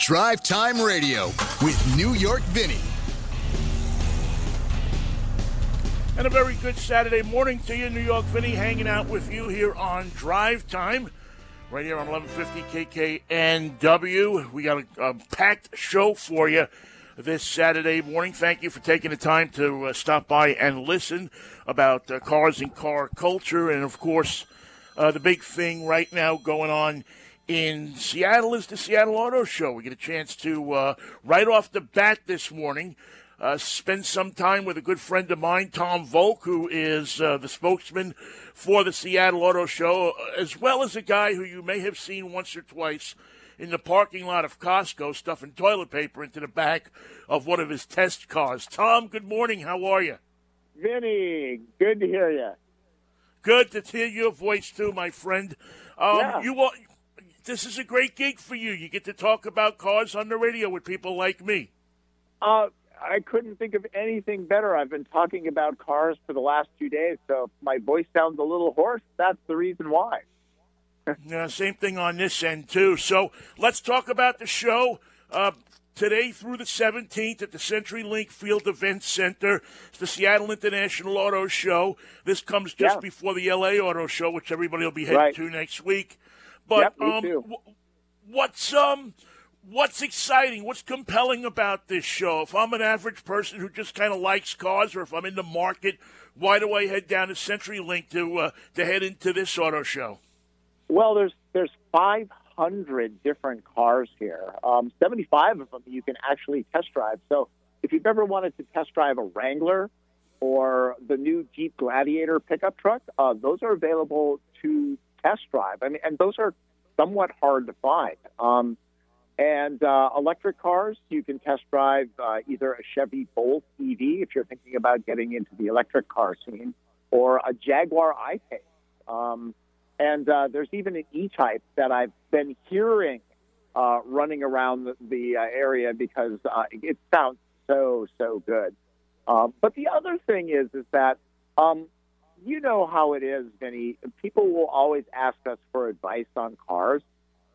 Drive Time Radio with New York Vinnie. And a very good Saturday morning to you, New York Vinnie, hanging out with you here on Drive Time, right here on 1150 KKNW. We got a, a packed show for you this Saturday morning. Thank you for taking the time to uh, stop by and listen about uh, cars and car culture. And of course, uh, the big thing right now going on in Seattle is the Seattle Auto Show. We get a chance to, uh, right off the bat this morning, uh, spend some time with a good friend of mine, Tom Voelk, who is uh, the spokesman for the Seattle Auto Show, as well as a guy who you may have seen once or twice in the parking lot of Costco stuffing toilet paper into the back of one of his test cars. Tom, good morning. How are you? Vinnie, good to hear you. Good to hear your voice too, my friend. Um, Yeah. You This is a great gig for you. You get to talk about cars on the radio with people like me. Uh, I couldn't think of anything better. I've been talking about cars for the last two days, so if my voice sounds a little hoarse. That's the reason why. Yeah, same thing on this end too. So let's talk about the show. Uh, today through the 17th at the CenturyLink Field Event Center. It's the Seattle International Auto Show. This comes just Yeah. before the LA Auto Show, which everybody will be heading Right. to next week. But Yep, um, wh- what's um, what's exciting? What's compelling about this show? If I'm an average person who just kind of likes cars, or if I'm in the market, why do I head down to CenturyLink to uh, to head into this auto show? Well, there's there's 500 different cars here. Um, 75 of them you can actually test drive. So if you've ever wanted to test drive a Wrangler or the new Jeep Gladiator pickup truck, uh, those are available to test drive. I mean, and those are somewhat hard to find. Um, and uh, electric cars, you can test drive uh, either a Chevy Bolt EV if you're thinking about getting into the electric car scene, or a Jaguar I-Pace. Um, and uh, there's even an E-Type that I've been hearing uh, running around the, the uh, area because uh, it sounds so so good. Um, but the other thing is is that um, you know how it is, Vinnie. People will always ask us for advice on cars,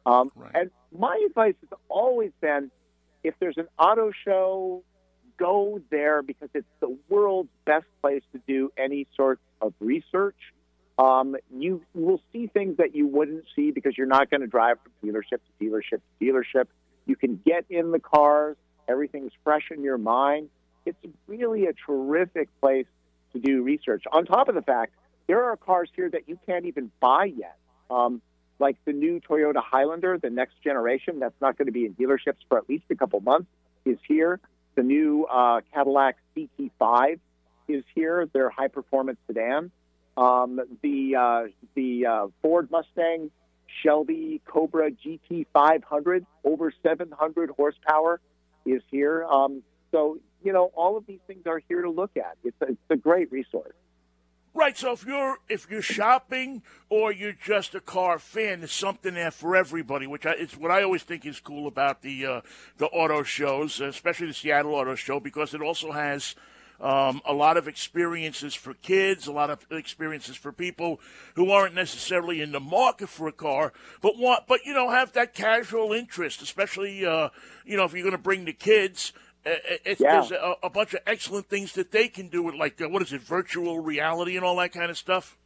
um, Right. and my advice has always been: if there's an auto show, go there because it's the world's best place to do any sort of research. Um, you will see things that you wouldn't see because you're not going to drive from dealership to dealership to dealership. You can get in the cars. Everything's fresh in your mind. It's really a terrific place to do research. On top of the fact, there are cars here that you can't even buy yet. Um, like the new Toyota Highlander, the next generation, that's not going to be in dealerships for at least a couple months, is here. The new uh, Cadillac CT5 is here, their high performance sedan. Um, the uh, the uh, Ford Mustang Shelby Cobra GT500, over 700 horsepower, is here. Um, so, you know, all of these things are here to look at. It's a, it's a great resource. Right. So if you're if you're shopping or you're just a car fan, there's something there for everybody. Which I, it's what I always think is cool about the uh, the auto shows, especially the Seattle Auto Show, because it also has. Um, a lot of experiences for kids, a lot of experiences for people who aren't necessarily in the market for a car, but want, but you know, have that casual interest, especially uh, you know, if you're going to bring the kids. It's, Yeah. There's a, a bunch of excellent things that they can do with, like, uh, what is it, virtual reality and all that kind of stuff?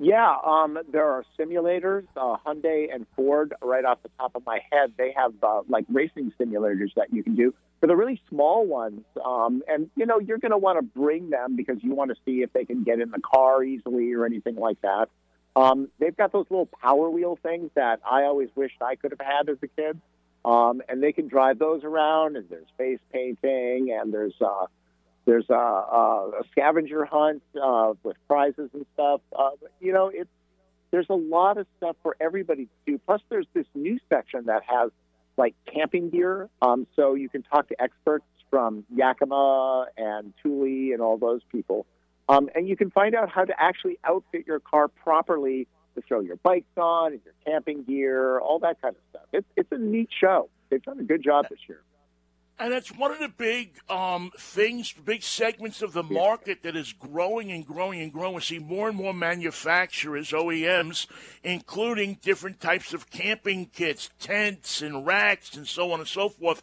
Yeah, um, there are simulators. Uh, Hyundai and Ford, right off the top of my head, they have uh, like racing simulators that you can do for the really small ones. Um, and you know, you're going to want to bring them because you want to see if they can get in the car easily or anything like that. Um, they've got those little Power Wheel things that I always wished I could have had as a kid. Um, and they can drive those around. And there's face painting, and there's uh, there's a, a, a scavenger hunt uh, with prizes and stuff. Uh, you know, it's there's a lot of stuff for everybody to do. Plus, there's this new section that has like camping gear, um, so you can talk to experts from Yakima and Thule and all those people, um, and you can find out how to actually outfit your car properly to throw your bikes on and your camping gear, all that kind of stuff. It's it's a neat show. They've done a good job this year. And that's one of the big um, things, big segments of the market that is growing and growing and growing. We see more and more manufacturers, OEMs, including different types of camping kits, tents, and racks, and so on and so forth,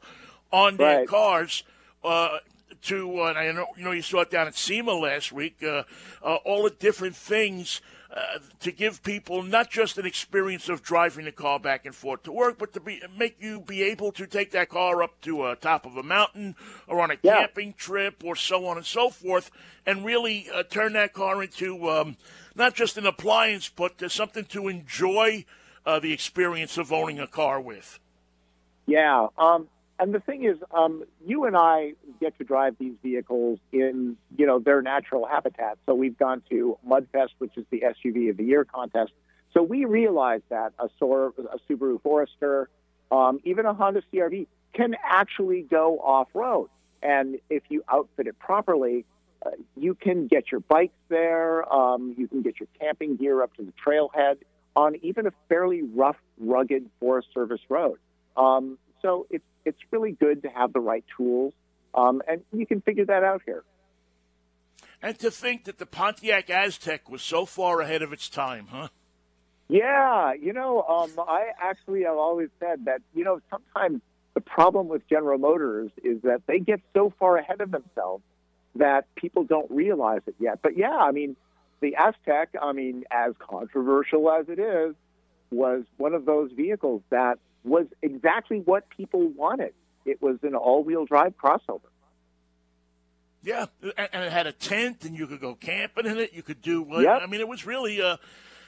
on their Right. cars. Uh, to uh, I know you know you saw it down at SEMA last week. Uh, uh, all the different things uh, to give people not just an experience of driving the car back and forth to work, but to be make you be able to take that car up to a top of a mountain or on a Yeah. camping trip or so on and so forth, and really uh, turn that car into um, not just an appliance, but uh, something to enjoy uh, the experience of owning a car with. Yeah. Um, and the thing is, um, you and I get to drive these vehicles in, you know, their natural habitat. So we've gone to Mudfest, which is the SUV of the Year contest. So we realize that a, Sor- a Subaru Forester, um, even a Honda CRV, can actually go off road. And if you outfit it properly, uh, you can get your bikes there. Um, you can get your camping gear up to the trailhead on even a fairly rough, rugged Forest Service road. Um, so it's it's really good to have the right tools, um, and you can figure that out here. And to think that the Pontiac Aztek was so far ahead of its time, huh? Yeah, you know, um, I actually have always said that you know sometimes the problem with General Motors is that they get so far ahead of themselves that people don't realize it yet. But yeah, I mean, the Aztek, I mean, as controversial as it is, was one of those vehicles that was exactly what people wanted. It was an all-wheel drive crossover. Yeah, and it had a tent, and you could go camping in it. You could do. Uh, Yep. I mean, it was really. Uh,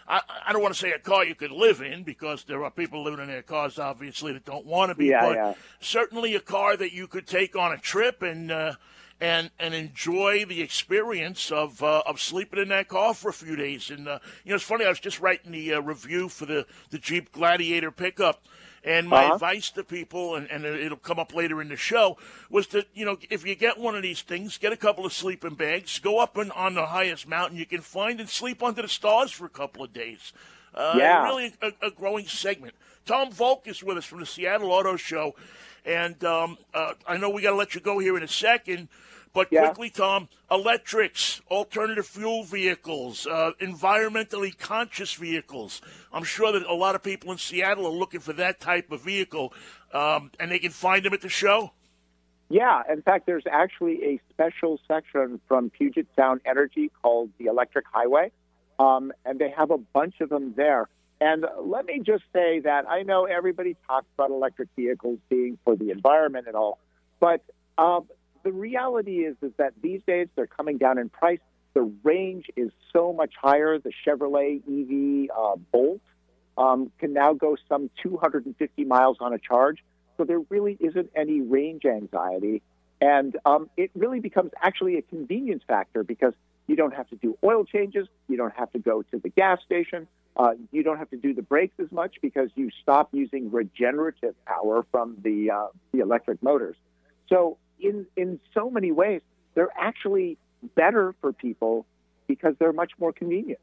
I, I don't want to say a car you could live in because there are people living in their cars, obviously, that don't want to be. Yeah, but yeah. certainly a car that you could take on a trip and uh, and and enjoy the experience of uh, of sleeping in that car for a few days. And uh, you know, it's funny. I was just writing the uh, review for the the Jeep Gladiator pickup. And my Uh-huh. advice to people, and, and it'll come up later in the show, was that you know if you get one of these things, get a couple of sleeping bags, go up and on the highest mountain you can find, and sleep under the stars for a couple of days. Uh, Yeah. really a, a growing segment. Tom Voelk is with us from the Seattle Auto Show, and um, uh, I know we got to let you go here in a second. But Yeah. quickly, Tom, electrics, alternative fuel vehicles, uh, environmentally conscious vehicles. I'm sure that a lot of people in Seattle are looking for that type of vehicle, um, and they can find them at the show. Yeah, in fact, there's actually a special section from Puget Sound Energy called the Electric Highway, um, and they have a bunch of them there. And let me just say that I know everybody talks about electric vehicles being for the environment and all, but um, the reality is is that these days they're coming down in price. The range is so much higher. The Chevrolet EV uh, Bolt um, can now go some 250 miles on a charge. So there really isn't any range anxiety. And um, it really becomes actually a convenience factor because you don't have to do oil changes. You don't have to go to the gas station. Uh, you don't have to do the brakes as much because you stop using regenerative power from the, uh, the electric motors. So in, in so many ways, they're actually better for people because they're much more convenient.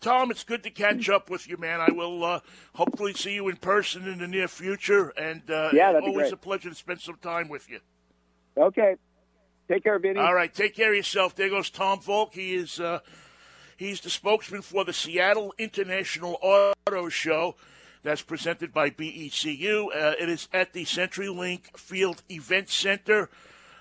Tom, it's good to catch up with you, man. I will uh, hopefully see you in person in the near future, and uh, Yeah, always great. a pleasure to spend some time with you. Okay. Take care, Vinnie. All right, take care of yourself. There goes Tom Voelk. He is uh, he's the spokesman for the Seattle International Auto Show. That's presented by BECU. Uh, it is at the CenturyLink Field Event Center,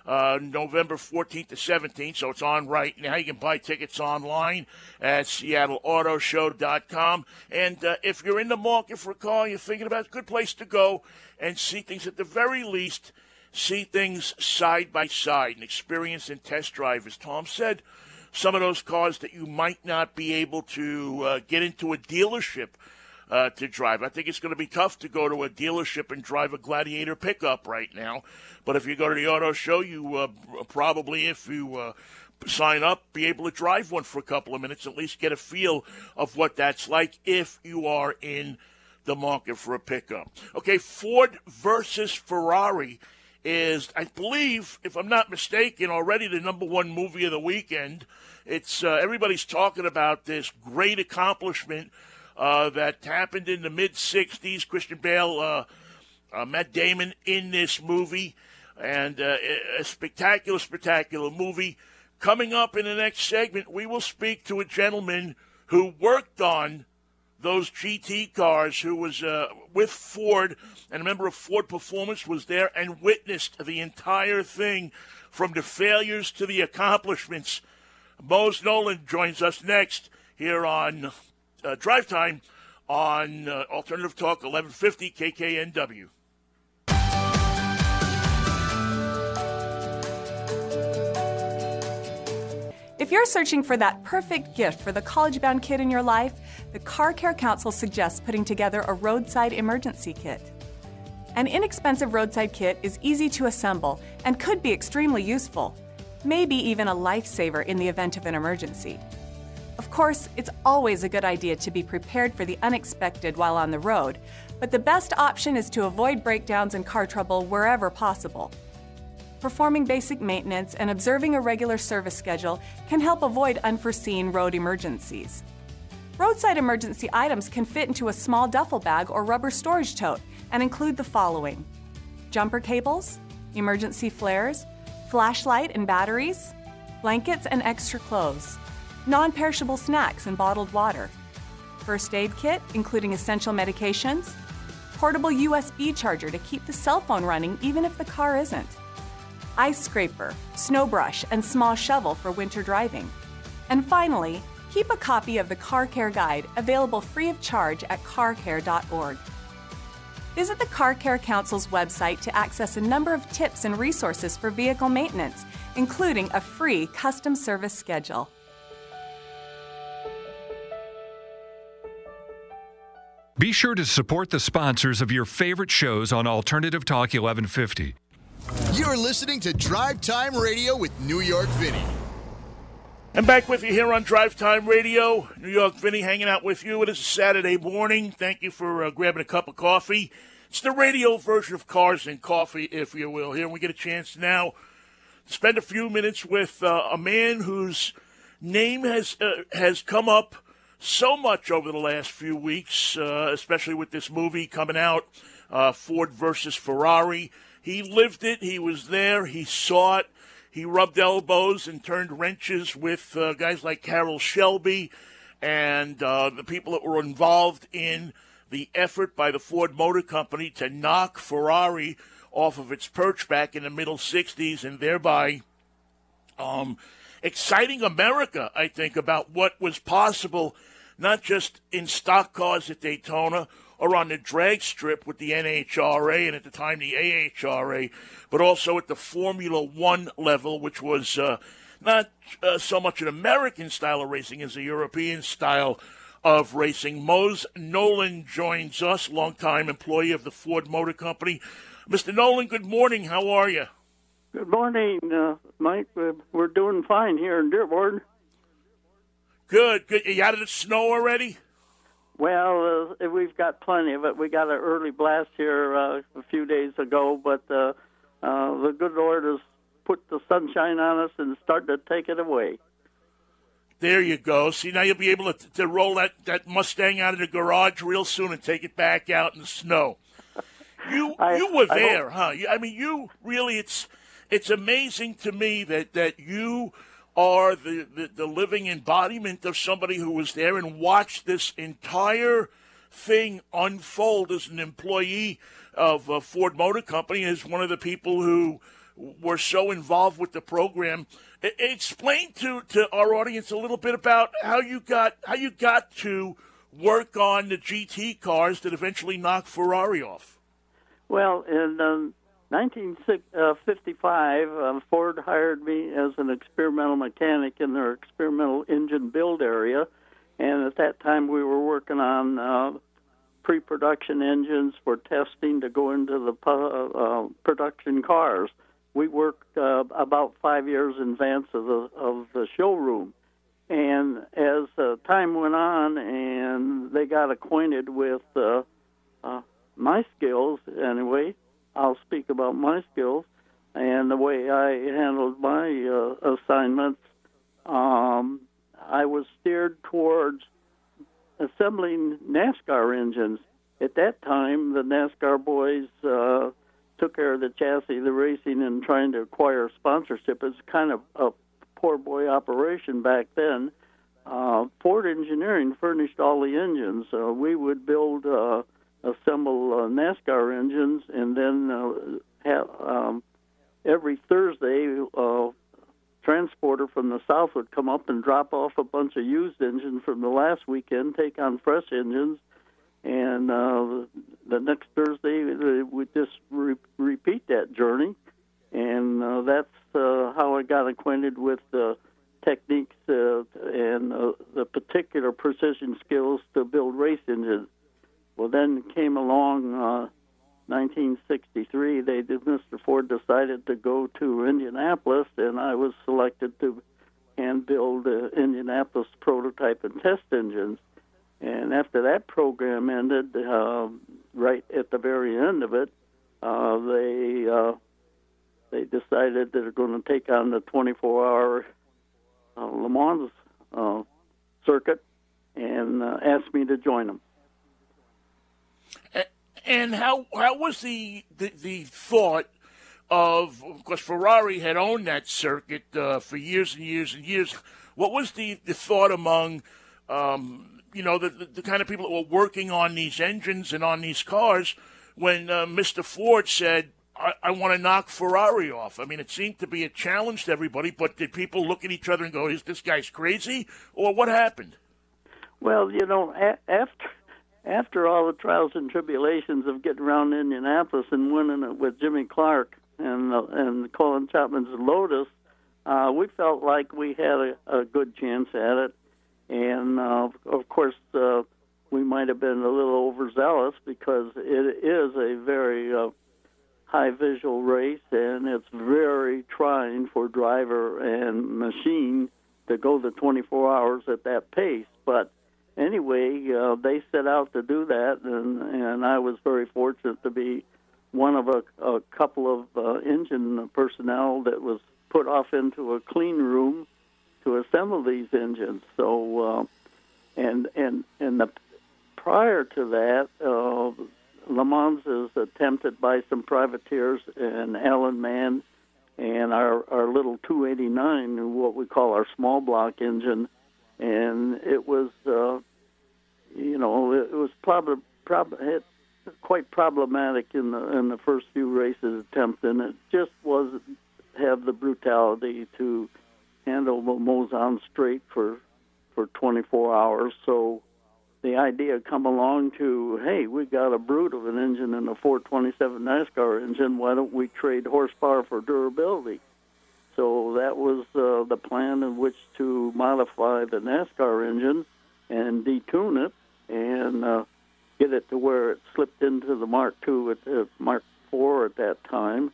uh, November 14th to 17th. So it's on right now. You can buy tickets online at SeattleAutoShow.com. And uh, if you're in the market for a car, you're thinking about a good place to go and see things at the very least see things side by side and experience and test drive. As Tom said, some of those cars that you might not be able to uh, get into a dealership uh, to drive. I think it's going to be tough to go to a dealership and drive a Gladiator pickup right now. But if you go to the auto show, you uh, probably, if you uh, sign up, be able to drive one for a couple of minutes, at least get a feel of what that's like if you are in the market for a pickup. Okay, Ford versus Ferrari is, I believe, if I'm not mistaken, already the number one movie of the weekend. It's uh, everybody's talking about this great accomplishment uh, that happened in the mid '60s. Christian Bale uh, uh, Matt Damon in this movie, and uh, a spectacular, spectacular movie. Coming up in the next segment, we will speak to a gentleman who worked on those GT cars, who was uh, with Ford, and a member of Ford Performance was there and witnessed the entire thing from the failures to the accomplishments. Mose Nolen joins us next here on uh, Drive Time on uh, Alternative Talk 1150 KKNW. You're searching for that perfect gift for the college bound kid in your life, the Car Care Council suggests putting together a roadside emergency kit. An inexpensive roadside kit is easy to assemble and could be extremely useful, maybe even a lifesaver in the event of an emergency. Of course, it's always a good idea to be prepared for the unexpected while on the road, but the best option is to avoid breakdowns and car trouble wherever possible performing basic maintenance, and observing a regular service schedule can help avoid unforeseen road emergencies. Roadside emergency items can fit into a small duffel bag or rubber storage tote and include the following jumper cables, emergency flares, flashlight and batteries, blankets and extra clothes, non perishable snacks and bottled water, first aid kit, including essential medications, portable USB charger to keep the cell phone running even if the car isn't ice scraper, snow brush, and small shovel for winter driving. And finally, keep a copy of the Car Care Guide available free of charge at carcare.org. Visit the Car Care Council's website to access a number of tips and resources for vehicle maintenance, including a free custom service schedule. Be sure to support the sponsors of your favorite shows on Alternative Talk 1150. You're listening to Drive Time Radio with New York Vinnie. I'm back with you here on Drive Time Radio. New York Vinnie hanging out with you. It is a Saturday morning. Thank you for uh, grabbing a cup of coffee. It's the radio version of Cars and Coffee, if you will. Here we get a chance now to spend a few minutes with uh, a man whose name has uh, has come up so much over the last few weeks, uh, especially with this movie coming out, uh, Ford versus Ferrari. He lived it. He was there. He saw it. He rubbed elbows and turned wrenches with uh, guys like Carroll Shelby and uh, the people that were involved in the effort by the Ford Motor Company to knock Ferrari off of its perch back in the middle 60s and thereby um, exciting America, I think, about what was possible, not just in stock cars at Daytona or on the drag strip with the NHRA and at the time the AHRA, but also at the Formula One level, which was uh, not uh, so much an American style of racing as a European style of racing. Mose Nolen joins us, longtime employee of the Ford Motor Company. Mr. Nolen, good morning. How are you? Good morning, uh, Mike. We're doing fine here in Dearborn. Good, good. You out of the snow already? Well, uh, we've got plenty of it. We got an early blast here uh, a few days ago, but uh, uh, the good Lord has put the sunshine on us and started to take it away. There you go. See, now you'll be able to, to roll that, that Mustang out of the garage real soon and take it back out in the snow. You I, you were I there, hope. huh? I mean, you really it's it's amazing to me that that you are the, the, the living embodiment of somebody who was there and watched this entire thing unfold as an employee of uh, Ford Motor Company, as one of the people who were so involved with the program. I- explain to, to our audience a little bit about how you got how you got to work on the GT cars that eventually knocked Ferrari off. Well, in um, 1955, uh, Ford hired me as an experimental mechanic in their experimental engine build area, and at that time we were working on uh, pre-production engines for testing to go into the uh, production cars. We worked uh, about five years in advance of the of the showroom, and as uh, time went on, and they got acquainted with uh, uh, my skills anyway. I'll speak about my skills and the way I handled my uh, assignments. Um, I was steered towards assembling NASCAR engines at that time, the NASCAR boys uh, took care of the chassis, the racing, and trying to acquire sponsorship. It's kind of a poor boy operation back then. Uh, Ford Engineering furnished all the engines. Uh, we would build, uh, assemble uh, NASCAR engines, and then uh, have um, every Thursday, uh, transporter from the south would come up and drop off a bunch of used engines from the last weekend, take on fresh engines, and uh, the next Thursday we just re- repeat that journey, and uh, that's uh, how I got acquainted with the techniques uh, and uh, the particular precision skills to build race engines. Well, then came along uh, 1963. They did, Mr. Ford decided to go to Indianapolis, and I was selected to hand build uh, Indianapolis prototype and test engines. And after that program ended, uh, right at the very end of it, uh, they uh, they decided that they're going to take on the 24-hour uh, Le Mans uh, circuit and uh, asked me to join them. And how how was the the, the thought of of course Ferrari had owned that circuit uh, for years and years and years. What was the, the thought among um, you know, the, the, the, kind of people that were working on these engines and on these cars when uh, Mr. Ford said, I, I want to knock Ferrari off. I mean, it seemed to be a challenge to everybody, but did people look at each other and go, is this guy's crazy? Or what happened? Well, you know, a- after after all the trials and tribulations of getting around Indianapolis and winning it with Jimmy Clark and uh, and Colin Chapman's Lotus, uh, we felt like we had a, a good chance at it. And uh, of course uh, we might have been a little overzealous because it is a very uh, high visual race and it's very trying for driver and machine to go the 24 hours at that pace. But anyway uh, they set out to do that and and I was very fortunate to be one of a, a couple of uh, engine personnel that was put off into a clean room to assemble these engines. So, uh, and and and the prior to that, uh, Le Mans is attempted by some privateers and Alan Mann and our our little 289, what we call our small block engine, and it was, uh, you know, it was probably probably quite problematic in the in the first few races attempt, and it just wasn't have the brutality to handle the Mulsanne straight for for 24 hours. So the idea come along to, hey, we got a brute of an engine in a 427 NASCAR engine. Why don't we trade horsepower for durability? So that was uh, the plan in which to modify the NASCAR engine and detune it and uh, get it to where it slipped into the Mark II at uh, Mark IV at that time,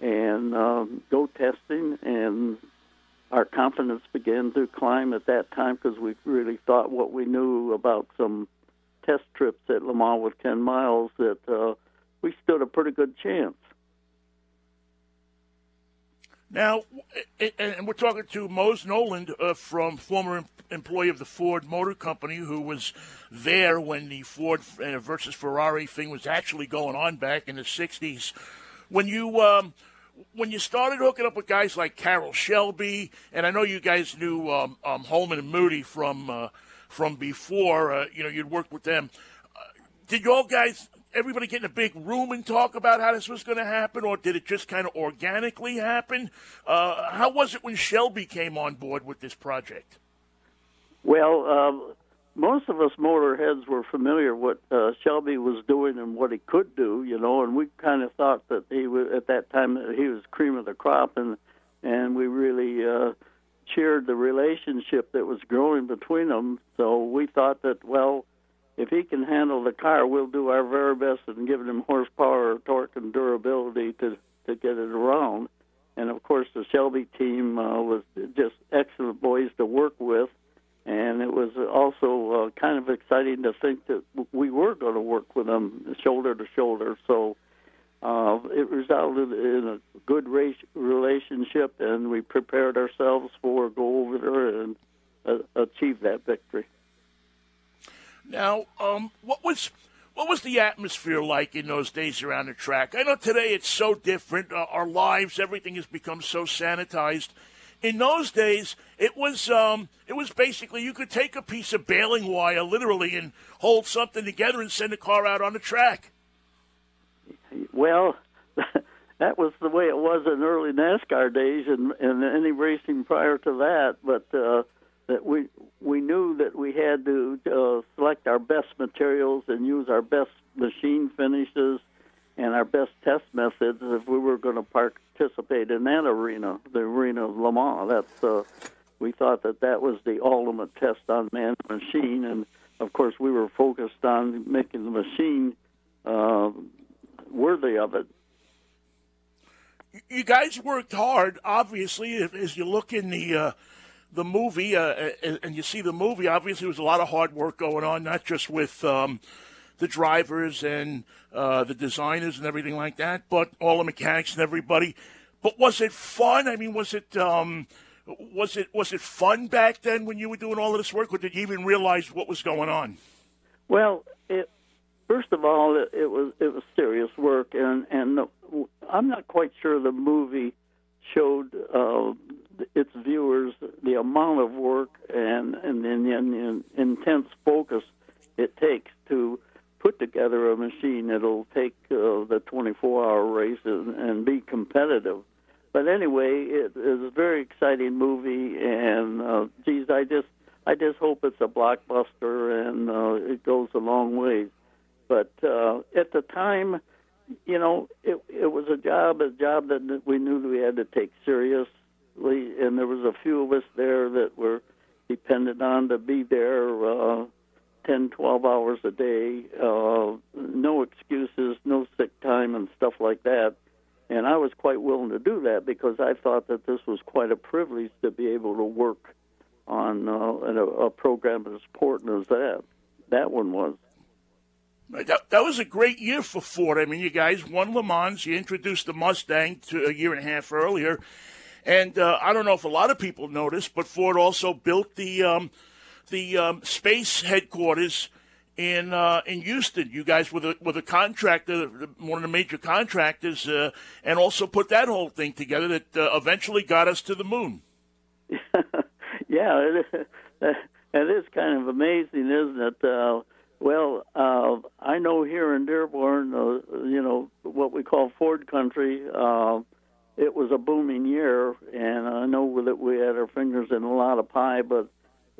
and um, go testing and our confidence began to climb at that time because we really thought what we knew about some test trips at Le Mans with 10 miles that uh, we stood a pretty good chance. Now, and we're talking to Mose Nolen uh, from former employee of the Ford Motor Company, who was there when the Ford uh, versus Ferrari thing was actually going on back in the '60s. When you um, when you started hooking up with guys like Carroll Shelby, and I know you guys knew um, um, Holman and Moody from uh, from before, uh, you know, you'd worked with them. Uh, did you all guys, everybody get in a big room and talk about how this was going to happen, or did it just kind of organically happen? Uh, how was it when Shelby came on board with this project? Well, um, most of us motorheads were familiar what uh, Shelby was doing and what he could do, you know, and we kind of thought that he was at that time he was cream of the crop, and and we really uh, cheered the relationship that was growing between them. So we thought that well, if he can handle the car, we'll do our very best in giving him horsepower, torque, and durability to to get it around. And of course, the Shelby team uh, was just excellent boys to work with and it was also uh, kind of exciting to think that we were going to work with them shoulder to shoulder. So uh, it resulted in a good race relationship, and we prepared ourselves for go over there and uh, achieve that victory. Now, um, what was what was the atmosphere like in those days around the track? I know today it's so different. Uh, our lives, everything has become so sanitized. In those days, it was um, it was basically you could take a piece of baling wire, literally, and hold something together and send a car out on the track. Well, that was the way it was in early NASCAR days, and, and any racing prior to that. But uh, that we we knew that we had to uh, select our best materials and use our best machine finishes and our best test methods if we were going to participate in that arena, the arena of Le Mans. That's uh, we thought that that was the ultimate test on man and machine, and of course we were focused on making the machine uh, worthy of it. You guys worked hard, obviously, as you look in the. The movie, uh, and you see the movie, obviously, there was a lot of hard work going on, not just with um, the drivers and uh, the designers and everything like that, but all the mechanics and everybody. But was it fun? I mean, was it um, was it was it fun back then when you were doing all of this work, or did you even realize what was going on? Well, it, first of all, it, it was it was serious work, and and the, I'm not quite sure the movie showed uh, its viewers the amount of work and and the, the intense focus it takes to put together a machine that'll take uh, the 24-hour race and, and be competitive. But anyway, it is a very exciting movie, and uh, geez, I just I just hope it's a blockbuster and uh, it goes a long way. But uh, at the time, you know, it it was a job, a job that we knew we had to take seriously, and there was a few of us there that were dependent on to be there uh, 10, 12 hours a day, uh, no excuses, no sick time, and stuff like that. And I was quite willing to do that because I thought that this was quite a privilege to be able to work on uh, a, a program as important as that. That one was. That, that was a great year for Ford. I mean, you guys won Le Mans. You introduced the Mustang to a year and a half earlier. And uh, I don't know if a lot of people noticed, but Ford also built the um, the um, space headquarters in uh, in Houston. You guys were the, were the contractor, one of the major contractors, uh, and also put that whole thing together that uh, eventually got us to the moon. yeah, it it is kind of amazing, isn't it? Uh, well, uh, I know here in Dearborn, uh, you know, what we call Ford country, it was a booming year, and I know that we had our fingers in a lot of pie, but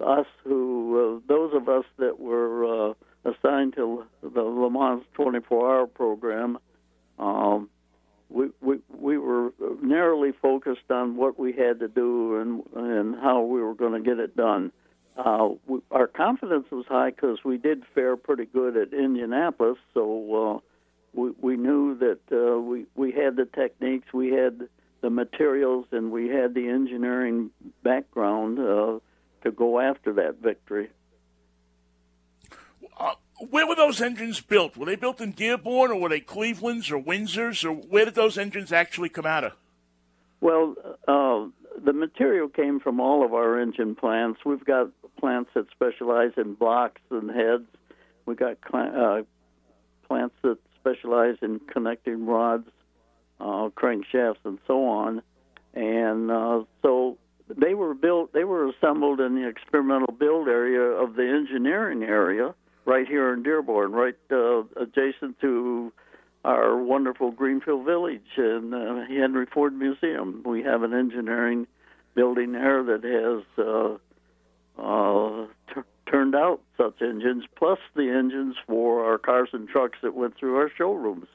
us who, uh, those of us that were uh, assigned to the Le Mans 24-hour program, um, we, we we were narrowly focused on what we had to do and and how we were going to get it done. Uh, we, our confidence was high because we did fare pretty good at Indianapolis, so uh, we we knew that uh, we we had the techniques, we had the materials, and we had the engineering background uh, to go after that victory. Uh, where were those engines built? Were they built in Dearborn, or were they Cleveland's or Windsor's, or where did those engines actually come out of? Well, uh, the material came from all of our engine plants. We've got plants that specialize in blocks and heads. We've got uh, plants that specialize in connecting rods, uh, crankshafts, and so on. And uh, so they were built, they were assembled in the experimental build area of the engineering area right here in Dearborn, right uh, adjacent to our wonderful Greenfield Village and uh, Henry Ford Museum. We have an engineering building there that has uh, uh, turned out such engines, plus the engines for our cars and trucks that went through our showrooms.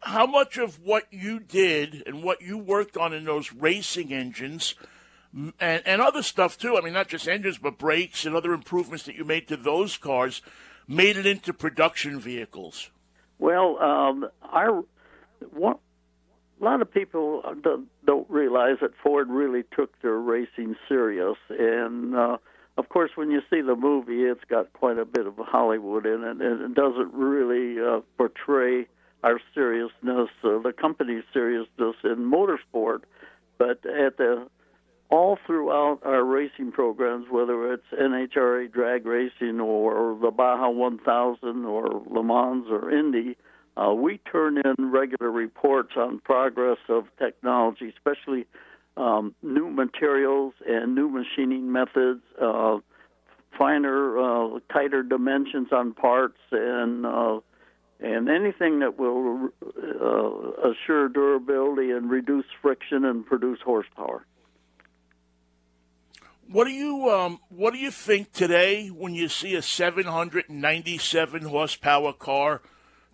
How much of what you did and what you worked on in those racing engines and, and other stuff too, I mean, not just engines, but brakes and other improvements that you made to those cars, made it into production vehicles? Well, um, our one, a lot of people don't, don't realize that Ford really took their racing serious, and uh, of course, when you see the movie, it's got quite a bit of Hollywood in it, and it doesn't really uh, portray our seriousness, uh, the company's seriousness in motorsport. But at the all throughout our racing programs, whether it's NHRA drag racing or the Baja 1000 or Le Mans or Indy, uh, we turn in regular reports on progress of technology, especially um, new materials and new machining methods, uh, finer, uh, tighter dimensions on parts, and uh, and anything that will uh, assure durability and reduce friction and produce horsepower. What do you um, What do you think today when you see a 797 horsepower car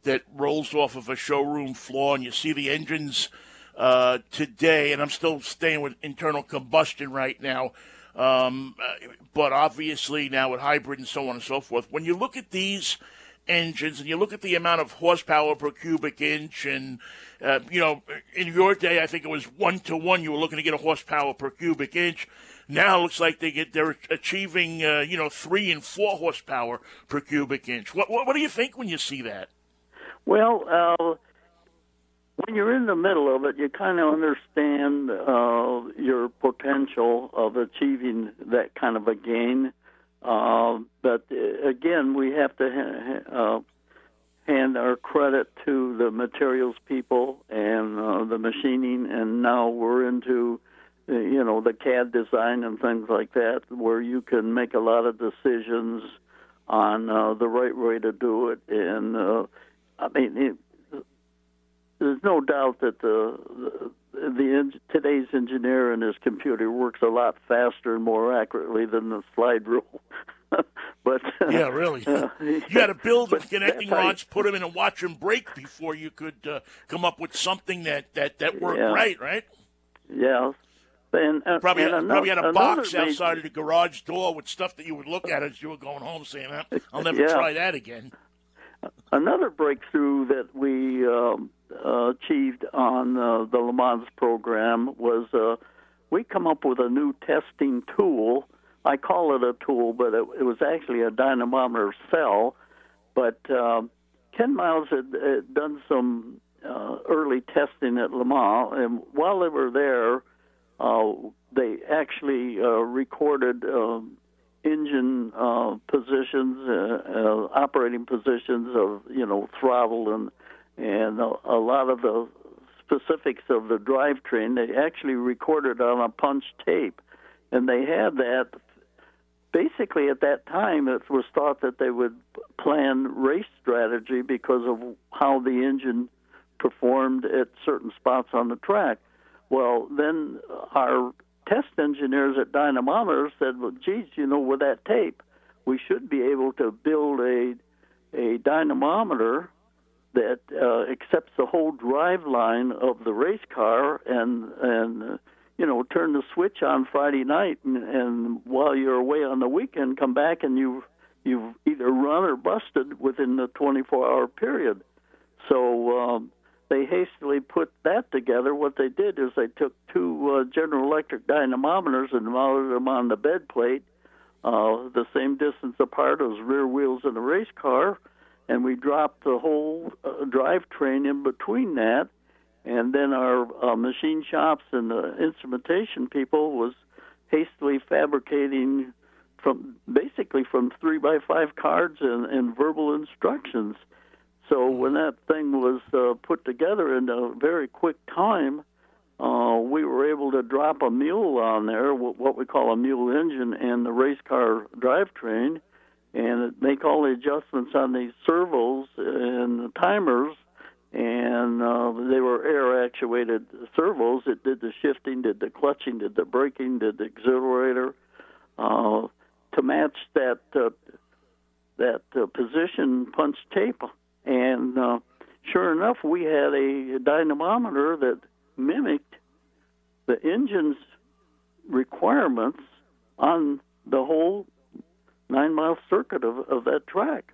that rolls off of a showroom floor, and you see the engines uh, today? And I'm still staying with internal combustion right now, um, uh, but obviously now with hybrid and so on and so forth. When you look at these engines and you look at the amount of horsepower per cubic inch and uh, you know in your day i think it was one to one you were looking to get a horsepower per cubic inch now it looks like they get they're achieving uh, you know three and four horsepower per cubic inch. What, what, what do you think when you see that? Well, uh, when you're in the middle of it, you kind of understand uh, your potential of achieving that kind of a gain. Uh, but uh, again, we have to ha- uh, hand our credit to the materials people and uh, the machining, and now we're into you know the CAD design and things like that, where you can make a lot of decisions on the right way to do it. And I mean, it, there's no doubt that the, the, the today's engineer and his computer works a lot faster and more accurately than the slide rule. but yeah, really, uh, you got to build the connecting rods, put them in and watch them break before you could uh, come up with something that that that worked yeah. right, right? Yeah. And, uh, probably, and had, probably had a box major, outside of the garage door with stuff that you would look at as you were going home, saying, "I'll never yeah. try that again." Another breakthrough that we um, achieved on uh, the Le Mans program was uh, we come up with a new testing tool. I call it a tool, but it, it was actually a dynamometer cell. But uh, Ken Miles had, had done some uh, early testing at Le Mans, and while they were there uh, they actually uh, recorded um, engine positions, operating positions of you know throttle and and a, a lot of the specifics of the drivetrain. They actually recorded on a punch tape, and they had that. Basically, at that time, it was thought that they would plan race strategy because of how the engine performed at certain spots on the track. Well, then our test engineers at Dynamometer said, "Well, geez, you know, with that tape, we should be able to build a a dynamometer that uh, accepts the whole drive line of the race car and and uh, you know turn the switch on Friday night and, and while you're away on the weekend come back and you you've either run or busted within the 24 hour period so um, they hastily put that together. What they did is they took two uh, General Electric dynamometers and mounted them on the bed plate, uh, the same distance apart as rear wheels in a race car, and we dropped the whole uh, drivetrain in between that. And then our uh, machine shops and the instrumentation people was hastily fabricating from basically from three by five cards and, and verbal instructions. So when that thing was uh, put together in a very quick time, uh, we were able to drop a mule on there, what we call a mule engine, and the race car drivetrain, and make all the adjustments on these servos and the timers. And uh, they were air actuated servos. It did the shifting, did the clutching, did the braking, did the accelerator. Uh, to match that uh, that uh, position punch tape and uh, sure enough, we had a dynamometer that mimicked the engine's requirements on the whole nine mile circuit of, of that track.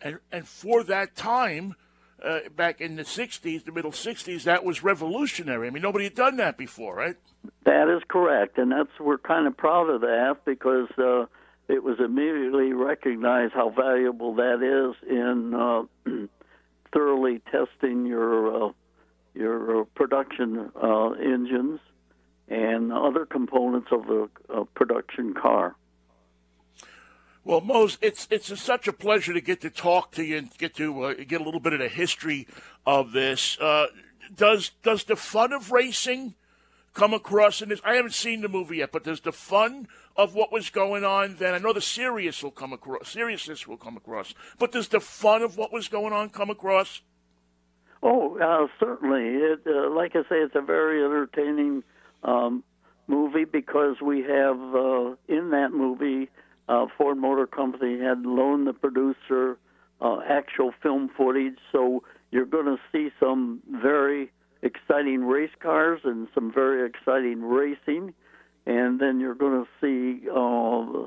And, and for that time, uh, back in the 60s, the middle 60s, that was revolutionary. I mean, nobody had done that before, right? That is correct. And that's we're kind of proud of that because uh, it was immediately recognized how valuable that is in uh, thoroughly testing your uh, your production uh, engines, and other components of the uh, production car. Well, Mose, it's it's a, such a pleasure to get to talk to you and get to uh, get a little bit of the history of this. Uh, does does the fun of racing come across in this? I haven't seen the movie yet, but does the fun of what was going on then? I know the serious will come across, seriousness will come across, but does the fun of what was going on come across? Oh, uh, certainly. It, uh, like I say, it's a very entertaining um, movie because we have uh, in that movie uh, Ford Motor Company had loaned the producer uh, actual film footage, so you're going to see some very exciting race cars and some very exciting racing, and then you're going to see uh,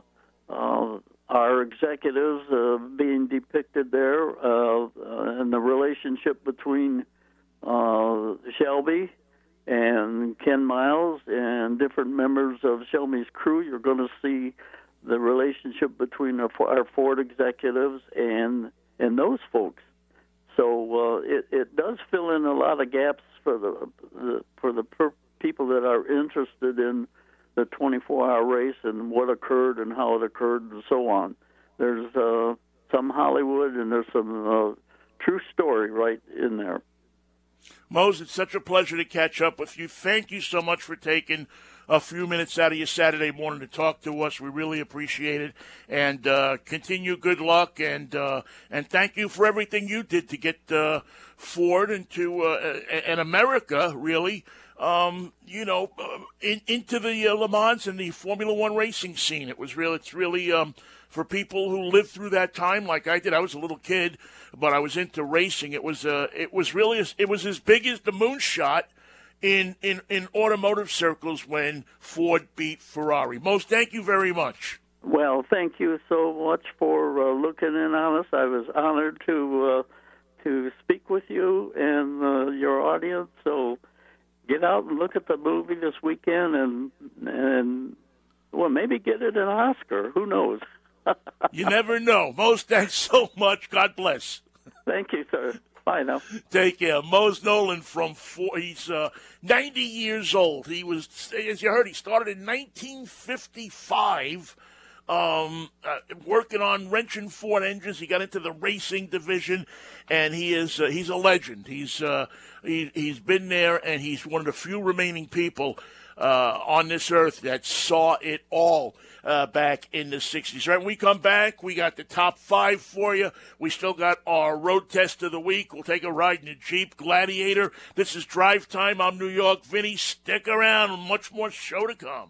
uh, our executives uh, being depicted there, uh, uh, and the relationship between uh, Shelby and Ken Miles and different members of Shelby's crew. You're going to see the relationship between our, Ford executives and and those folks. So uh, it it does fill in a lot of gaps for the, the for the per- people that are interested in the 24-hour race and what occurred and how it occurred and so on. There's uh, some Hollywood and there's some uh, true story right in there. Mose, it's such a pleasure to catch up with you. Thank you so much for taking a few minutes out of your Saturday morning to talk to us. We really appreciate it, and uh, continue good luck, and uh, and thank you for everything you did to get uh, Ford into uh, and America really. Um, you know, uh, in, into the uh, Le Mans and the Formula One racing scene. It was real. It's really um, for people who lived through that time, like I did. I was a little kid, but I was into racing. It was uh, it was really it was as big as the moonshot in, in, in automotive circles when Ford beat Ferrari. Mose, thank you very much. Well, thank you so much for uh, looking in on us. I was honored to uh, to speak with you and uh, your audience. So get out and look at the movie this weekend, and and well, maybe get it an Oscar. Who knows? you never know. Mose thanks so much. God bless. Thank you, sir. Bye now. Take care. Mose Nolen from Ford, he's uh, 90 years old. He was, as you heard, he started in 1955. Um, uh, working on wrenching Ford engines. He got into the racing division, and he is uh, he's a legend. He's uh, he, he's been there, and he's one of the few remaining people uh, on this earth that saw it all uh, back in the 60s. Right, when we come back, we got the top five for you. We still got our road test of the week. We'll take a ride in a Jeep Gladiator. This is Drive Time. I'm New York Vinnie. Stick around. Much more show to come.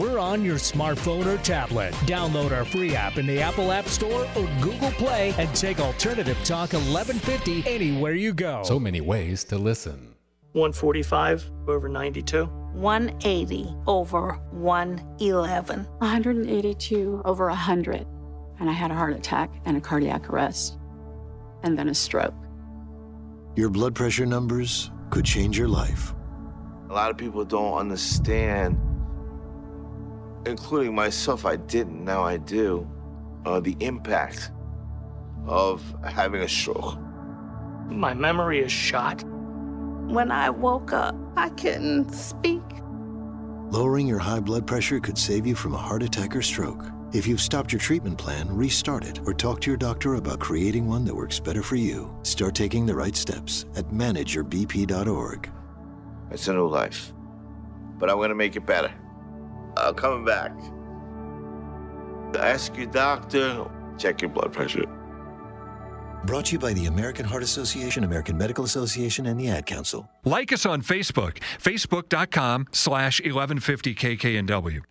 we're on your smartphone or tablet. Download our free app in the Apple App Store or Google Play and take Alternative Talk 1150 anywhere you go. So many ways to listen. 145 over 92. 180 over 111. 182 over 100. And I had a heart attack and a cardiac arrest, and then a stroke. Your blood pressure numbers could change your life. A lot of people don't understand, including myself, I didn't, now I do, uh, the impact of having a stroke. My memory is shot. When I woke up, I couldn't speak. Lowering your high blood pressure could save you from a heart attack or stroke. If you've stopped your treatment plan, restart it or talk to your doctor about creating one that works better for you. Start taking the right steps at manageyourbp.org. It's a new life, but I'm going to make it better. I'm coming back. Ask your doctor, check your blood pressure. Brought to you by the American Heart Association, American Medical Association, and the Ad Council. Like us on Facebook, facebook.com slash 1150kknw.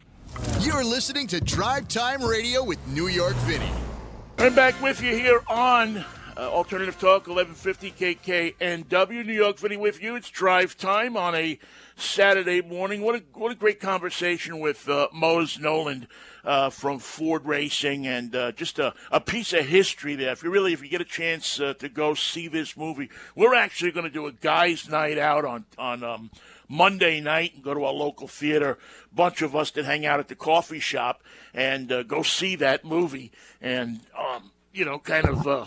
You're listening to Drive Time Radio with New York Vinnie. I'm back with you here on Uh, Alternative Talk, 1150 KKNW, New York Vinnie with you. It's drive time on a Saturday morning. What a, what a great conversation with uh, Mose Nolen uh, from Ford Racing and uh, just a, a piece of history there. If you really, if you get a chance uh, to go see this movie, we're actually going to do a guys' night out on, on um, Monday night and go to our local theater. Bunch of us that hang out at the coffee shop and uh, go see that movie. And, um, you know, kind of uh,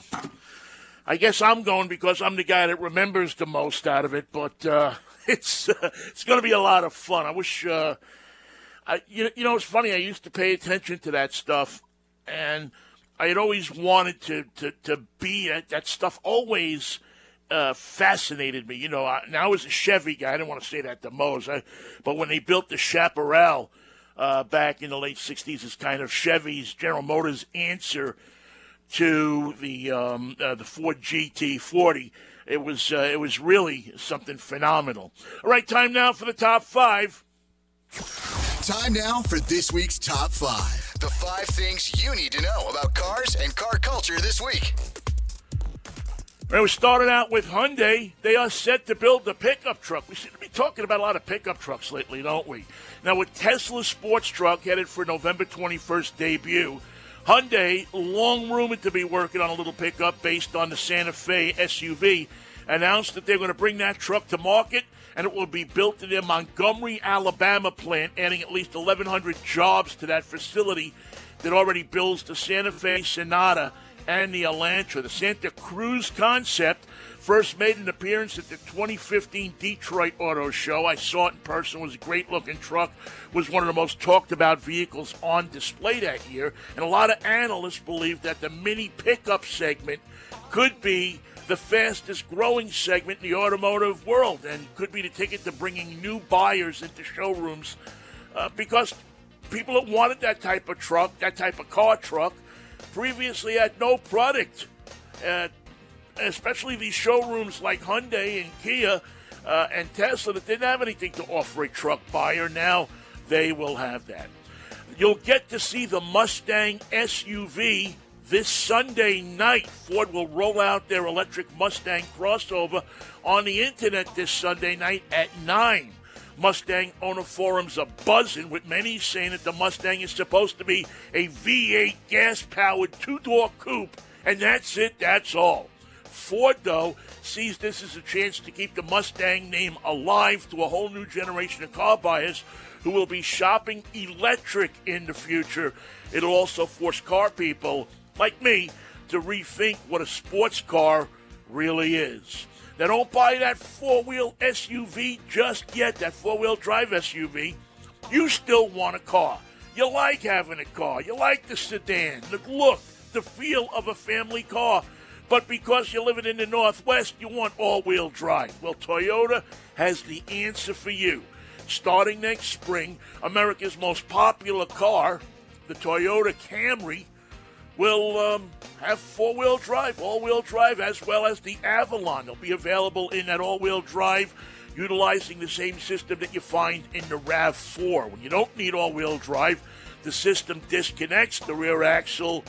I guess I'm going because I'm the guy that remembers the most out of it. But uh, it's uh, it's going to be a lot of fun. I wish. Uh, I, you, you know, it's funny. I used to pay attention to that stuff, and I had always wanted to to, to be at that stuff. Always uh, fascinated me. You know, I, now as a Chevy guy, I didn't want to say that to Mose, I, but when they built the Chaparral uh, back in the late '60s, as kind of Chevy's General Motors answer to the um, uh, the Ford GT40. It was uh, it was really something phenomenal. All right, time now for the top five. Time now for this week's top five. The five things you need to know about cars and car culture this week. Right, we started out with Hyundai. They are set to build the pickup truck. We seem to be talking about a lot of pickup trucks lately, don't we? Now, with Tesla's sports truck headed for November 21st debut, Hyundai, long rumored to be working on a little pickup based on the Santa Fe SUV, announced that they're going to bring that truck to market and it will be built in their Montgomery, Alabama plant, adding at least 1,100 jobs to that facility that already builds the Santa Fe Sonata and the Elantra. The Santa Cruz concept First made an appearance at the 2015 Detroit Auto Show. I saw it in person. It was a great looking truck. Was one of the most talked about vehicles on display that year. And a lot of analysts believe that the mini pickup segment could be the fastest growing segment in the automotive world and could be the ticket to bringing new buyers into showrooms uh, because people that wanted that type of truck, that type of car truck, previously had no product. Uh, especially these showrooms like Hyundai and Kia uh, and Tesla that didn't have anything to offer a truck buyer. Now they will have that. You'll get to see the Mustang SUV this Sunday night. Ford will roll out their electric Mustang crossover on the internet this Sunday night at 9. Mustang owner forums are buzzing, with many saying that the Mustang is supposed to be a V8 gas powered two door coupe, and that's it, that's all. Ford, though, sees this as a chance to keep the Mustang name alive to a whole new generation of car buyers who will be shopping electric in the future. It'll also force car people like me to rethink what a sports car really is. Now, don't buy that four wheel SUV just yet, that four wheel drive SUV. You still want a car. You like having a car. You like the sedan, the look, the feel of a family car. But because you're living in the Northwest, you want all wheel drive. Well, Toyota has the answer for you. Starting next spring, America's most popular car, the Toyota Camry, will um, have four wheel drive, all wheel drive, as well as the Avalon. They'll be available in that all wheel drive, utilizing the same system that you find in the RAV4. When you don't need all wheel drive, the system disconnects the rear axle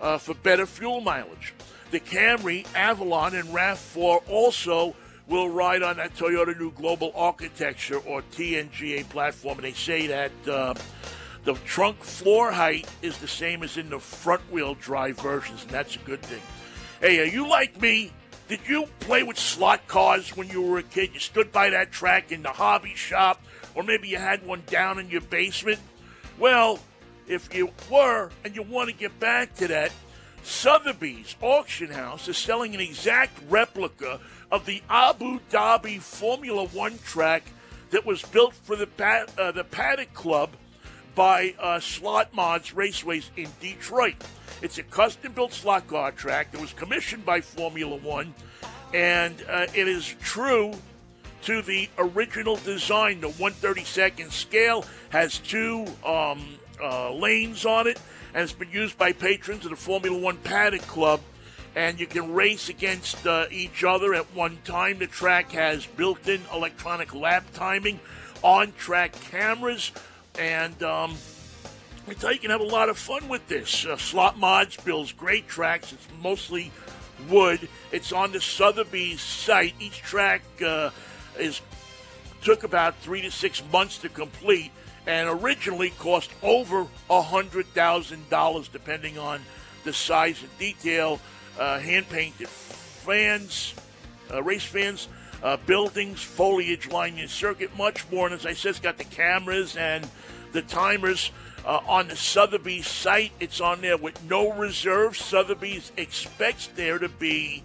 uh, for better fuel mileage. The Camry, Avalon, and RAV4 also will ride on that Toyota New Global Architecture or TNGA platform. And they say that uh, the trunk floor height is the same as in the front wheel drive versions, and that's a good thing. Hey, are you like me? Did you play with slot cars when you were a kid? You stood by that track in the hobby shop, or maybe you had one down in your basement? Well, if you were and you want to get back to that, Sotheby's auction house is selling an exact replica of the Abu Dhabi Formula One track that was built for the uh, the Paddock Club by uh, Slot Mods Raceways in Detroit. It's a custom-built slot car track that was commissioned by Formula One, and uh, it is true to the original design. The 132nd scale has two um, uh, lanes on it and it's been used by patrons of the Formula One Paddock Club. And you can race against uh, each other at one time. The track has built in electronic lap timing, on track cameras, and um, I tell you, you can have a lot of fun with this. Uh, Slot Mods builds great tracks. It's mostly wood. It's on the Sotheby's site. Each track uh, is took about three to six months to complete, and originally cost over a hundred thousand dollars, depending on the size and detail. Uh, hand painted fans, uh, race fans, uh, buildings, foliage lining the circuit, much more. And as I said, it's got the cameras and the timers. Uh, on the Sotheby's site, it's on there with no reserve. Sotheby's expects there to be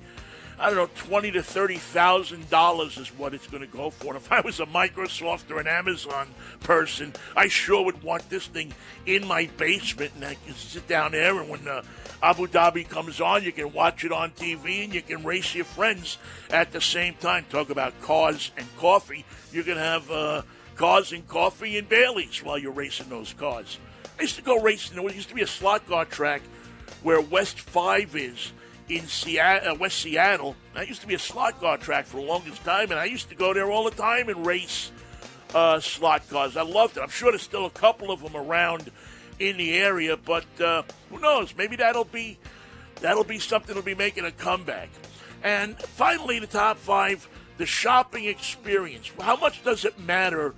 I don't know, twenty to thirty thousand dollars is what it's going to go for. And if I was a Microsoft or an Amazon person, I sure would want this thing in my basement, and I can sit down there, and when uh, Abu Dhabi comes on, you can watch it on TV, and you can race your friends at the same time. Talk about cars and coffee. You can have uh, cars and coffee and Bailey's while you're racing those cars. I used to go racing. There used to be a slot car track where West Five is in Seattle, uh, West Seattle. That used to be a slot car track for the longest time, and I used to go there all the time and race uh, slot cars. I loved it. I'm sure there's still a couple of them around in the area, but uh, who knows? Maybe that'll be that'll be something that'll be making a comeback. And finally, the top five: the shopping experience. How much does it matter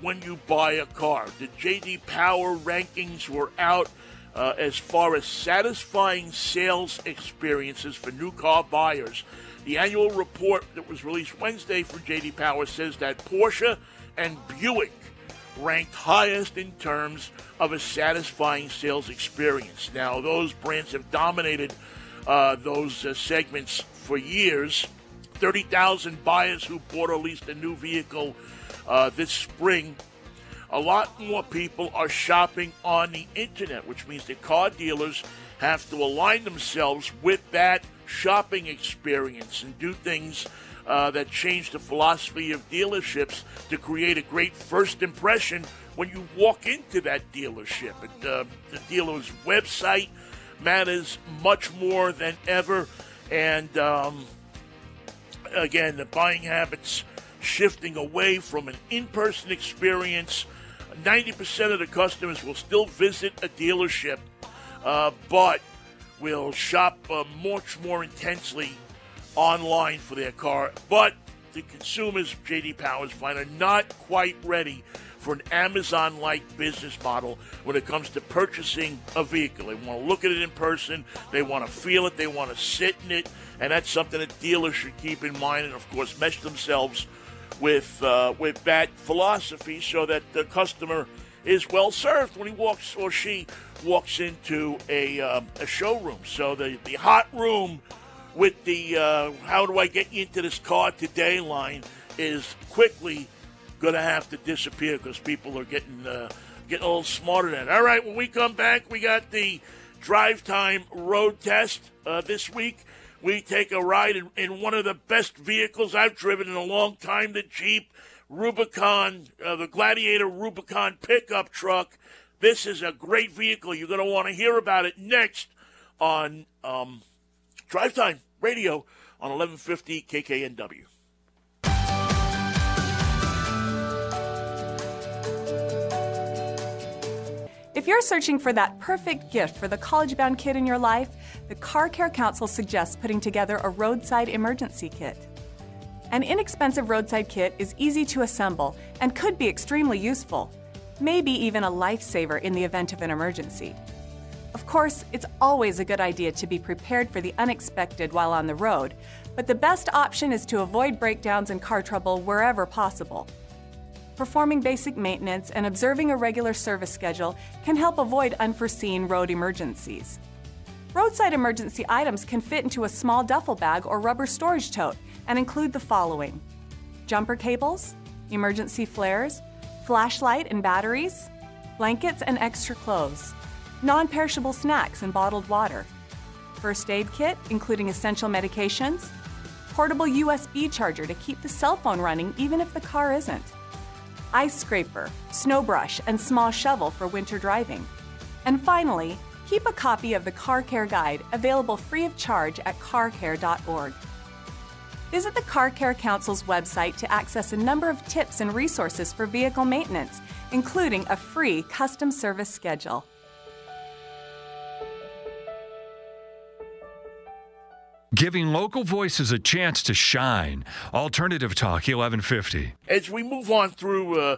when you buy a car? The JD Power rankings were out uh, as far as satisfying sales experiences for new car buyers. The annual report that was released Wednesday from JD Power says that Porsche and Buick ranked highest in terms of a satisfying sales experience. Now, those brands have dominated uh, those uh, segments for years. 30,000 buyers who bought or leased a new vehicle uh, this spring a lot more people are shopping on the internet, which means that car dealers have to align themselves with that shopping experience and do things uh, that change the philosophy of dealerships to create a great first impression when you walk into that dealership. And, uh, the dealer's website matters much more than ever. And um, again, the buying habits shifting away from an in person experience 90% of the customers will still visit a dealership, uh, but will shop uh, much more intensely online for their car. But the consumers, JD Powers find, are not quite ready for an Amazon like business model when it comes to purchasing a vehicle. They want to look at it in person, they want to feel it, they want to sit in it, and that's something that dealers should keep in mind and, of course, mesh themselves with uh, with that philosophy, so that the customer is well served when he walks or she walks into a um, a showroom. So the the hot room with the uh, "How do I get you into this car today?" line is quickly going to have to disappear because people are getting uh, getting a little smarter than. All right, when we come back, we got the drive time road test uh, this week we take a ride in, in one of the best vehicles I've driven in a long time the Jeep Rubicon, uh, the Gladiator Rubicon pickup truck. This is a great vehicle. You're going to want to hear about it next on um, Drive Time Radio on 1150 KKNW. If you're searching for that perfect gift for the college bound kid in your life, the Car Care Council suggests putting together a roadside emergency kit. An inexpensive roadside kit is easy to assemble and could be extremely useful, maybe even a lifesaver in the event of an emergency. Of course, it's always a good idea to be prepared for the unexpected while on the road, but the best option is to avoid breakdowns and car trouble wherever possible performing basic maintenance, and observing a regular service schedule can help avoid unforeseen road emergencies. Roadside emergency items can fit into a small duffel bag or rubber storage tote and include the following jumper cables, emergency flares, flashlight and batteries, blankets and extra clothes, non perishable snacks and bottled water, first aid kit, including essential medications, portable USB charger to keep the cell phone running even if the car isn't ice scraper, snow brush, and small shovel for winter driving. And finally, keep a copy of the Car Care Guide available free of charge at carcare.org. Visit the Car Care Council's website to access a number of tips and resources for vehicle maintenance, including a free custom service schedule. Giving local voices a chance to shine. Alternative Talk 1150. As we move on through uh,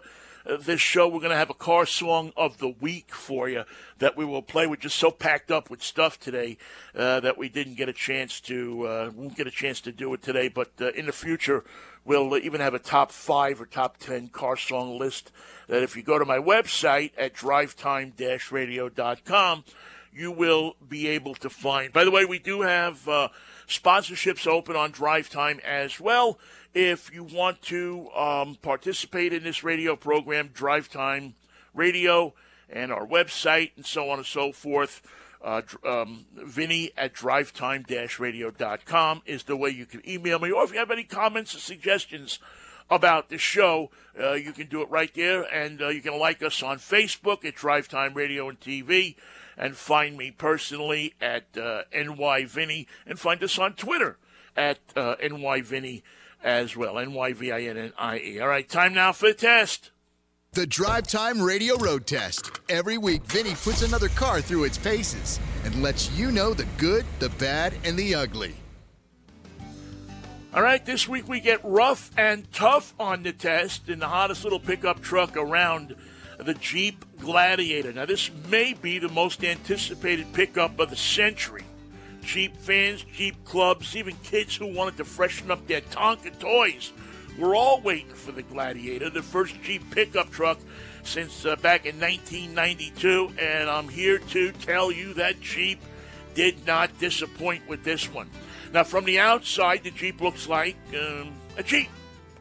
this show, we're going to have a car song of the week for you that we will play. We're just so packed up with stuff today uh, that we didn't get a chance to uh, won't get a chance to do it today. But uh, in the future, we'll even have a top five or top ten car song list. That if you go to my website at drivetime-radio.com, you will be able to find. By the way, we do have uh, sponsorships open on Drive Time as well. If you want to um, participate in this radio program, Drive Time Radio, and our website, and so on and so forth, uh, um, Vinnie at drivetime-radio.com is the way you can email me. Or if you have any comments or suggestions about the show, uh, you can do it right there. And uh, you can like us on Facebook at Drive Time Radio and TV and find me personally at uh, NYVinnie and find us on Twitter at uh, NYVinnie as well. N-Y-V-I-N-N-I-E. All right, time now for the test. The Drive Time Radio Road Test. Every week, Vinnie puts another car through its paces and lets you know the good, the bad, and the ugly. All right, this week we get rough and tough on the test in the hottest little pickup truck around the Jeep Gladiator. Now, this may be the most anticipated pickup of the century. Jeep fans, Jeep clubs, even kids who wanted to freshen up their Tonka toys we're all waiting for the Gladiator, the first Jeep pickup truck since uh, back in 1992, and I'm here to tell you that Jeep did not disappoint with this one. Now, from the outside, the Jeep looks like um, a Jeep.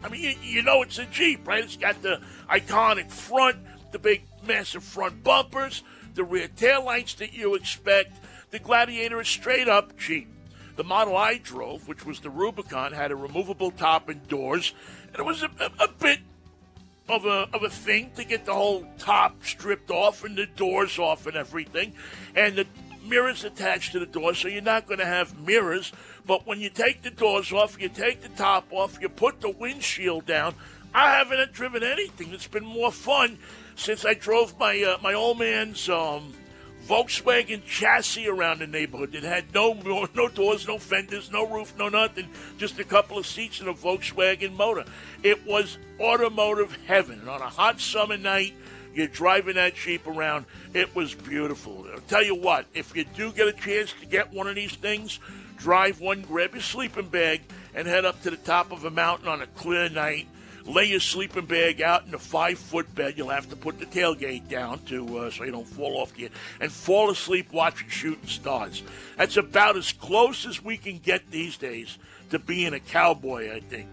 I mean, you, you know it's a Jeep, right? It's got the iconic front, the big, massive front bumpers, the rear taillights that you expect. The Gladiator is straight up Jeep. The model I drove, which was the Rubicon, had a removable top and doors, and it was a, a, a bit of a of a thing to get the whole top stripped off and the doors off and everything, and the mirrors attached to the door, so you're not going to have mirrors. But when you take the doors off, you take the top off, you put the windshield down. I haven't driven anything that's been more fun since I drove my uh, my old man's um, Volkswagen chassis around the neighborhood that had no no doors, no fenders, no roof, no nothing, just a couple of seats and a Volkswagen motor. It was automotive heaven. And on a hot summer night, you're driving that Jeep around. It was beautiful. I'll tell you what, if you do get a chance to get one of these things, drive one, grab your sleeping bag, and head up to the top of a mountain on a clear night lay your sleeping bag out in a five foot bed. You'll have to put the tailgate down to uh, so you don't fall off the and fall asleep watching shooting stars. That's about as close as we can get these days to being a cowboy, I think.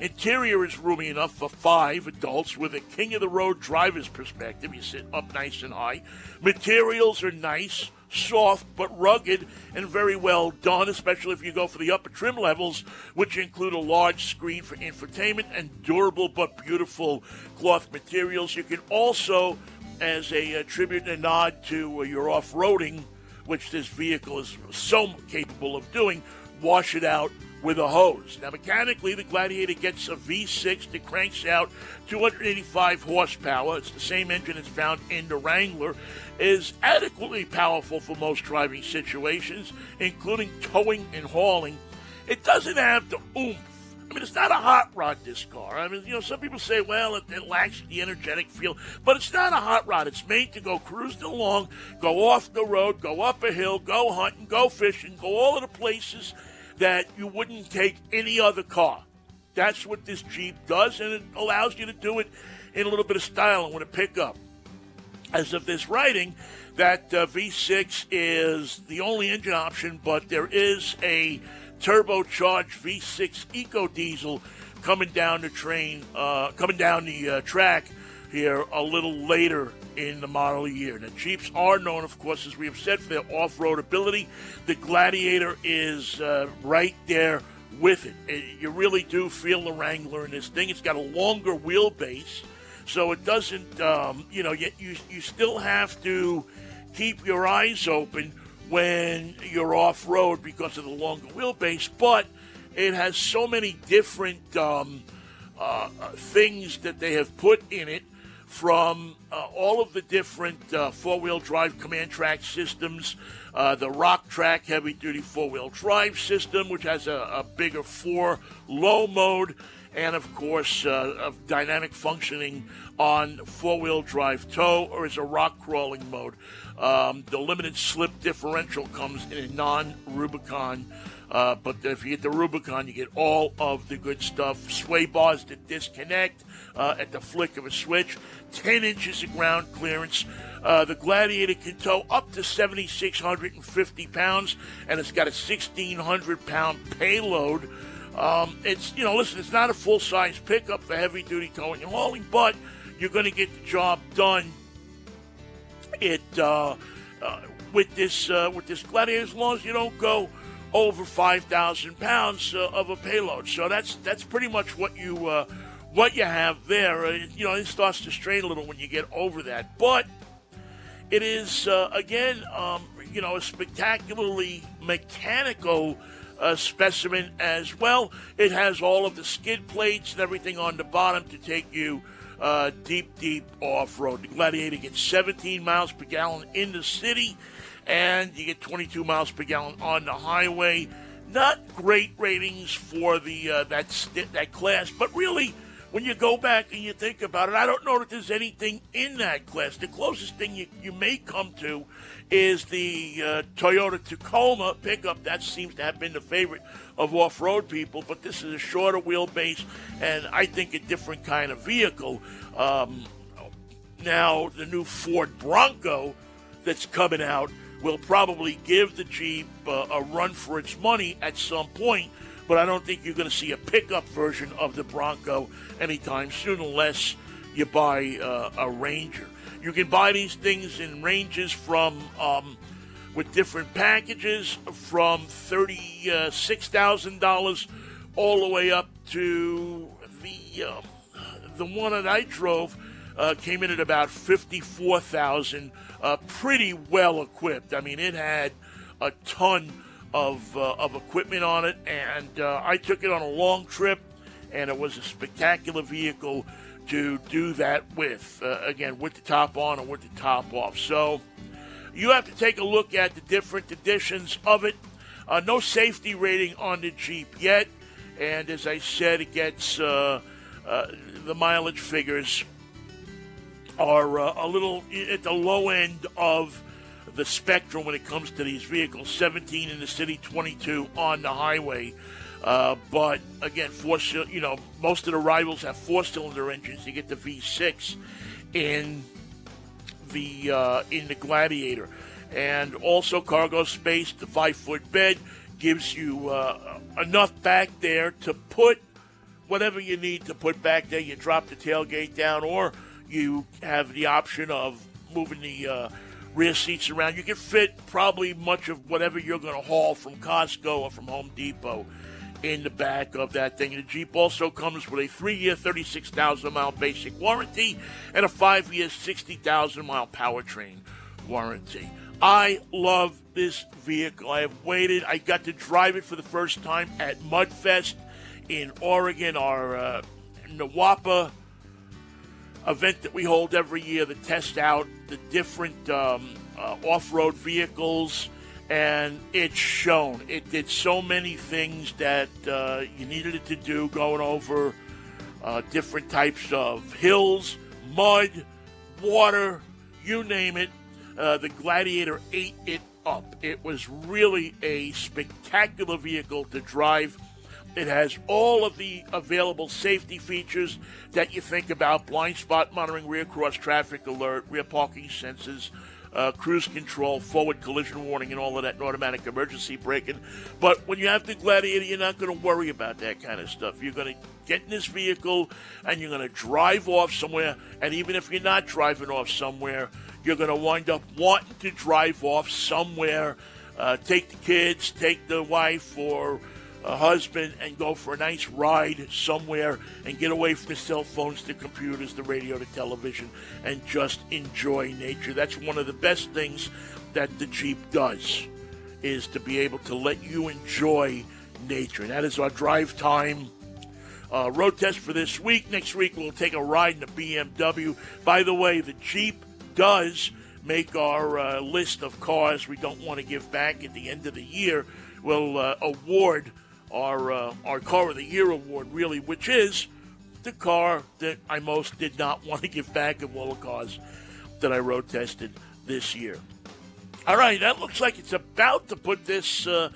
Interior is roomy enough for five adults with a king of the road driver's perspective. You sit up nice and high. Materials are nice soft but rugged and very well done, especially if you go for the upper trim levels, which include a large screen for infotainment and durable but beautiful cloth materials. You can also, as a, a uh, tribute and nod to uh, your off roading, which this vehicle is so capable of doing, wash it out with a hose. Now, mechanically, the Gladiator gets a V6 that cranks out 285 horsepower. It's the same engine that's found in the Wrangler. Is adequately powerful for most driving situations, including towing and hauling. It doesn't have the oomph. I mean, it's not a hot rod, this car. I mean, you know, some people say, well, it, it lacks the energetic feel, but it's not a hot rod. It's made to go cruising along, go off the road, go up a hill, go hunting, go fishing, go all of the places that you wouldn't take any other car. That's what this Jeep does, and it allows you to do it in a little bit of style and with a pickup. As of this writing, that uh, V6 is the only engine option, but there is a turbocharged V6 Eco Diesel coming down the train, uh, coming down the uh, track here a little later in the model year. Now, Jeeps are known, of course, as we have said, for their off road ability. The Gladiator is uh, right there with it. it. You really do feel the Wrangler in this thing. It's got a longer wheelbase, so it doesn't, um, you know, yet you, you still have to keep your eyes open when you're off road because of the longer wheelbase, but it has so many different um, uh, uh things that they have put in it from uh, all of the different uh, four wheel drive Command-Trac systems, uh, the Rock-Trac heavy duty four wheel drive system, which has a, a bigger four low mode, and of course, uh, of dynamic functioning on four wheel drive tow or as a rock crawling mode. Um, the limited slip differential comes in a non Rubicon. Uh, but if you get the Rubicon, you get all of the good stuff. Sway bars that disconnect uh, at the flick of a switch, 10 inches of ground clearance. Uh, the Gladiator can tow up to 7,650 pounds, and it's got a 1,600 pound payload. Um, it's, you know, listen, it's not a full size pickup for heavy duty towing and hauling, but you're going to get the job done. It uh, uh, with this uh, with this Gladiator, as long as you don't go over 5,000 pounds uh, of a payload. So that's that's pretty much what you uh, what you have there. Uh, you know, it starts to strain a little when you get over that, but it is again, um, you know, a spectacularly mechanical. Uh, specimen as well. It has all of the skid plates and everything on the bottom to take you uh, deep, deep off road. The Gladiator gets 17 miles per gallon in the city and you get 22 miles per gallon on the highway. Not great ratings for the uh, that that class, but really, when you go back and you think about it, I don't know that there's anything in that class. The closest thing you, you may come to is the uh, Toyota Tacoma pickup. That seems to have been the favorite of off-road people, but this is a shorter wheelbase and I think a different kind of vehicle. Um, now, the new Ford Bronco that's coming out will probably give the Jeep uh, a run for its money at some point, but I don't think you're going to see a pickup version of the Bronco anytime soon unless you buy uh, a Ranger. You can buy these things in ranges from um, with different packages from thirty-six thousand dollars all the way up to the um, the one that I drove uh, came in at about fifty-four thousand uh, pretty well equipped. I mean, it had a ton of, uh, of equipment on it, and uh, I took it on a long trip, and it was a spectacular vehicle to do that with. Uh, again, with the top on and with the top off. So you have to take a look at the different editions of it. Uh, no safety rating on the Jeep yet, and as I said, it gets uh, the mileage figures are uh, a little at the low end of the spectrum when it comes to these vehicles 17 in the city, 22 on the highway. Uh, but again, four you know, most of the rivals have four cylinder engines. You get the V6 in the uh, in the Gladiator, and also cargo space. The five foot bed gives you uh, enough back there to put whatever you need to put back there. You drop the tailgate down, or you have the option of moving the uh, rear seats around. You can fit probably much of whatever you're going to haul from Costco or from Home Depot in the back of that thing. The Jeep also comes with a three year, 36,000 mile basic warranty and a five year, 60,000 mile powertrain warranty. I love this vehicle. I have waited. I got to drive it for the first time at Mudfest in Oregon, our uh, Nawapa event that we hold every year to test out the different um, uh, off-road vehicles, and it's shown. It did so many things that uh, you needed it to do, going over uh, different types of hills, mud, water, you name it. Uh, the Gladiator ate it up. It was really a spectacular vehicle to drive it has all of the available safety features that you think about blind spot monitoring, rear cross traffic alert, rear parking sensors, uh, cruise control, forward collision warning, and all of that, and automatic emergency braking. But when you have the Gladiator, you're not going to worry about that kind of stuff. You're going to get in this vehicle and you're going to drive off somewhere. And even if you're not driving off somewhere, you're going to wind up wanting to drive off somewhere. Uh, take the kids, take the wife, or a husband and go for a nice ride somewhere and get away from the cell phones, the computers, the radio, the television, and just enjoy nature. That's one of the best things that the Jeep does, is to be able to let you enjoy nature. And that is our drive time uh, road test for this week. Next week, we'll take a ride in the BMW. By the way, the Jeep does make our uh, list of cars we don't want to give back at the end of the year, we'll uh, award our uh, our car of the year award, really, which is the car that I most did not want to give back of all the cars that I road tested this year. All right, that looks like it's about to put this uh,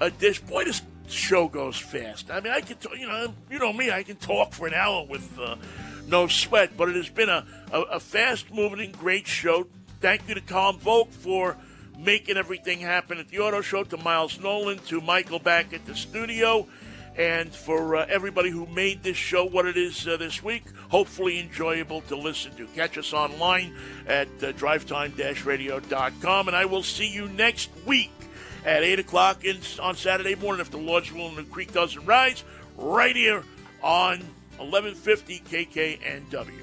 a dish. Boy, this show goes fast. I mean, I can, t- you know, you know me, I can talk for an hour with uh, no sweat. But it has been a, a, a fast-moving, great show. Thank you to Tom Voelk for making everything happen at the auto show. To Miles Nolen, to Michael back at the studio, and for uh, everybody who made this show what it is uh, this week. Hopefully enjoyable to listen to. Catch us online at uh, drivetime-radio.com, and I will see you next week at 8 o'clock in, on Saturday morning if the Lord's willing and the creek doesn't rise, right here on 1150 KKNW.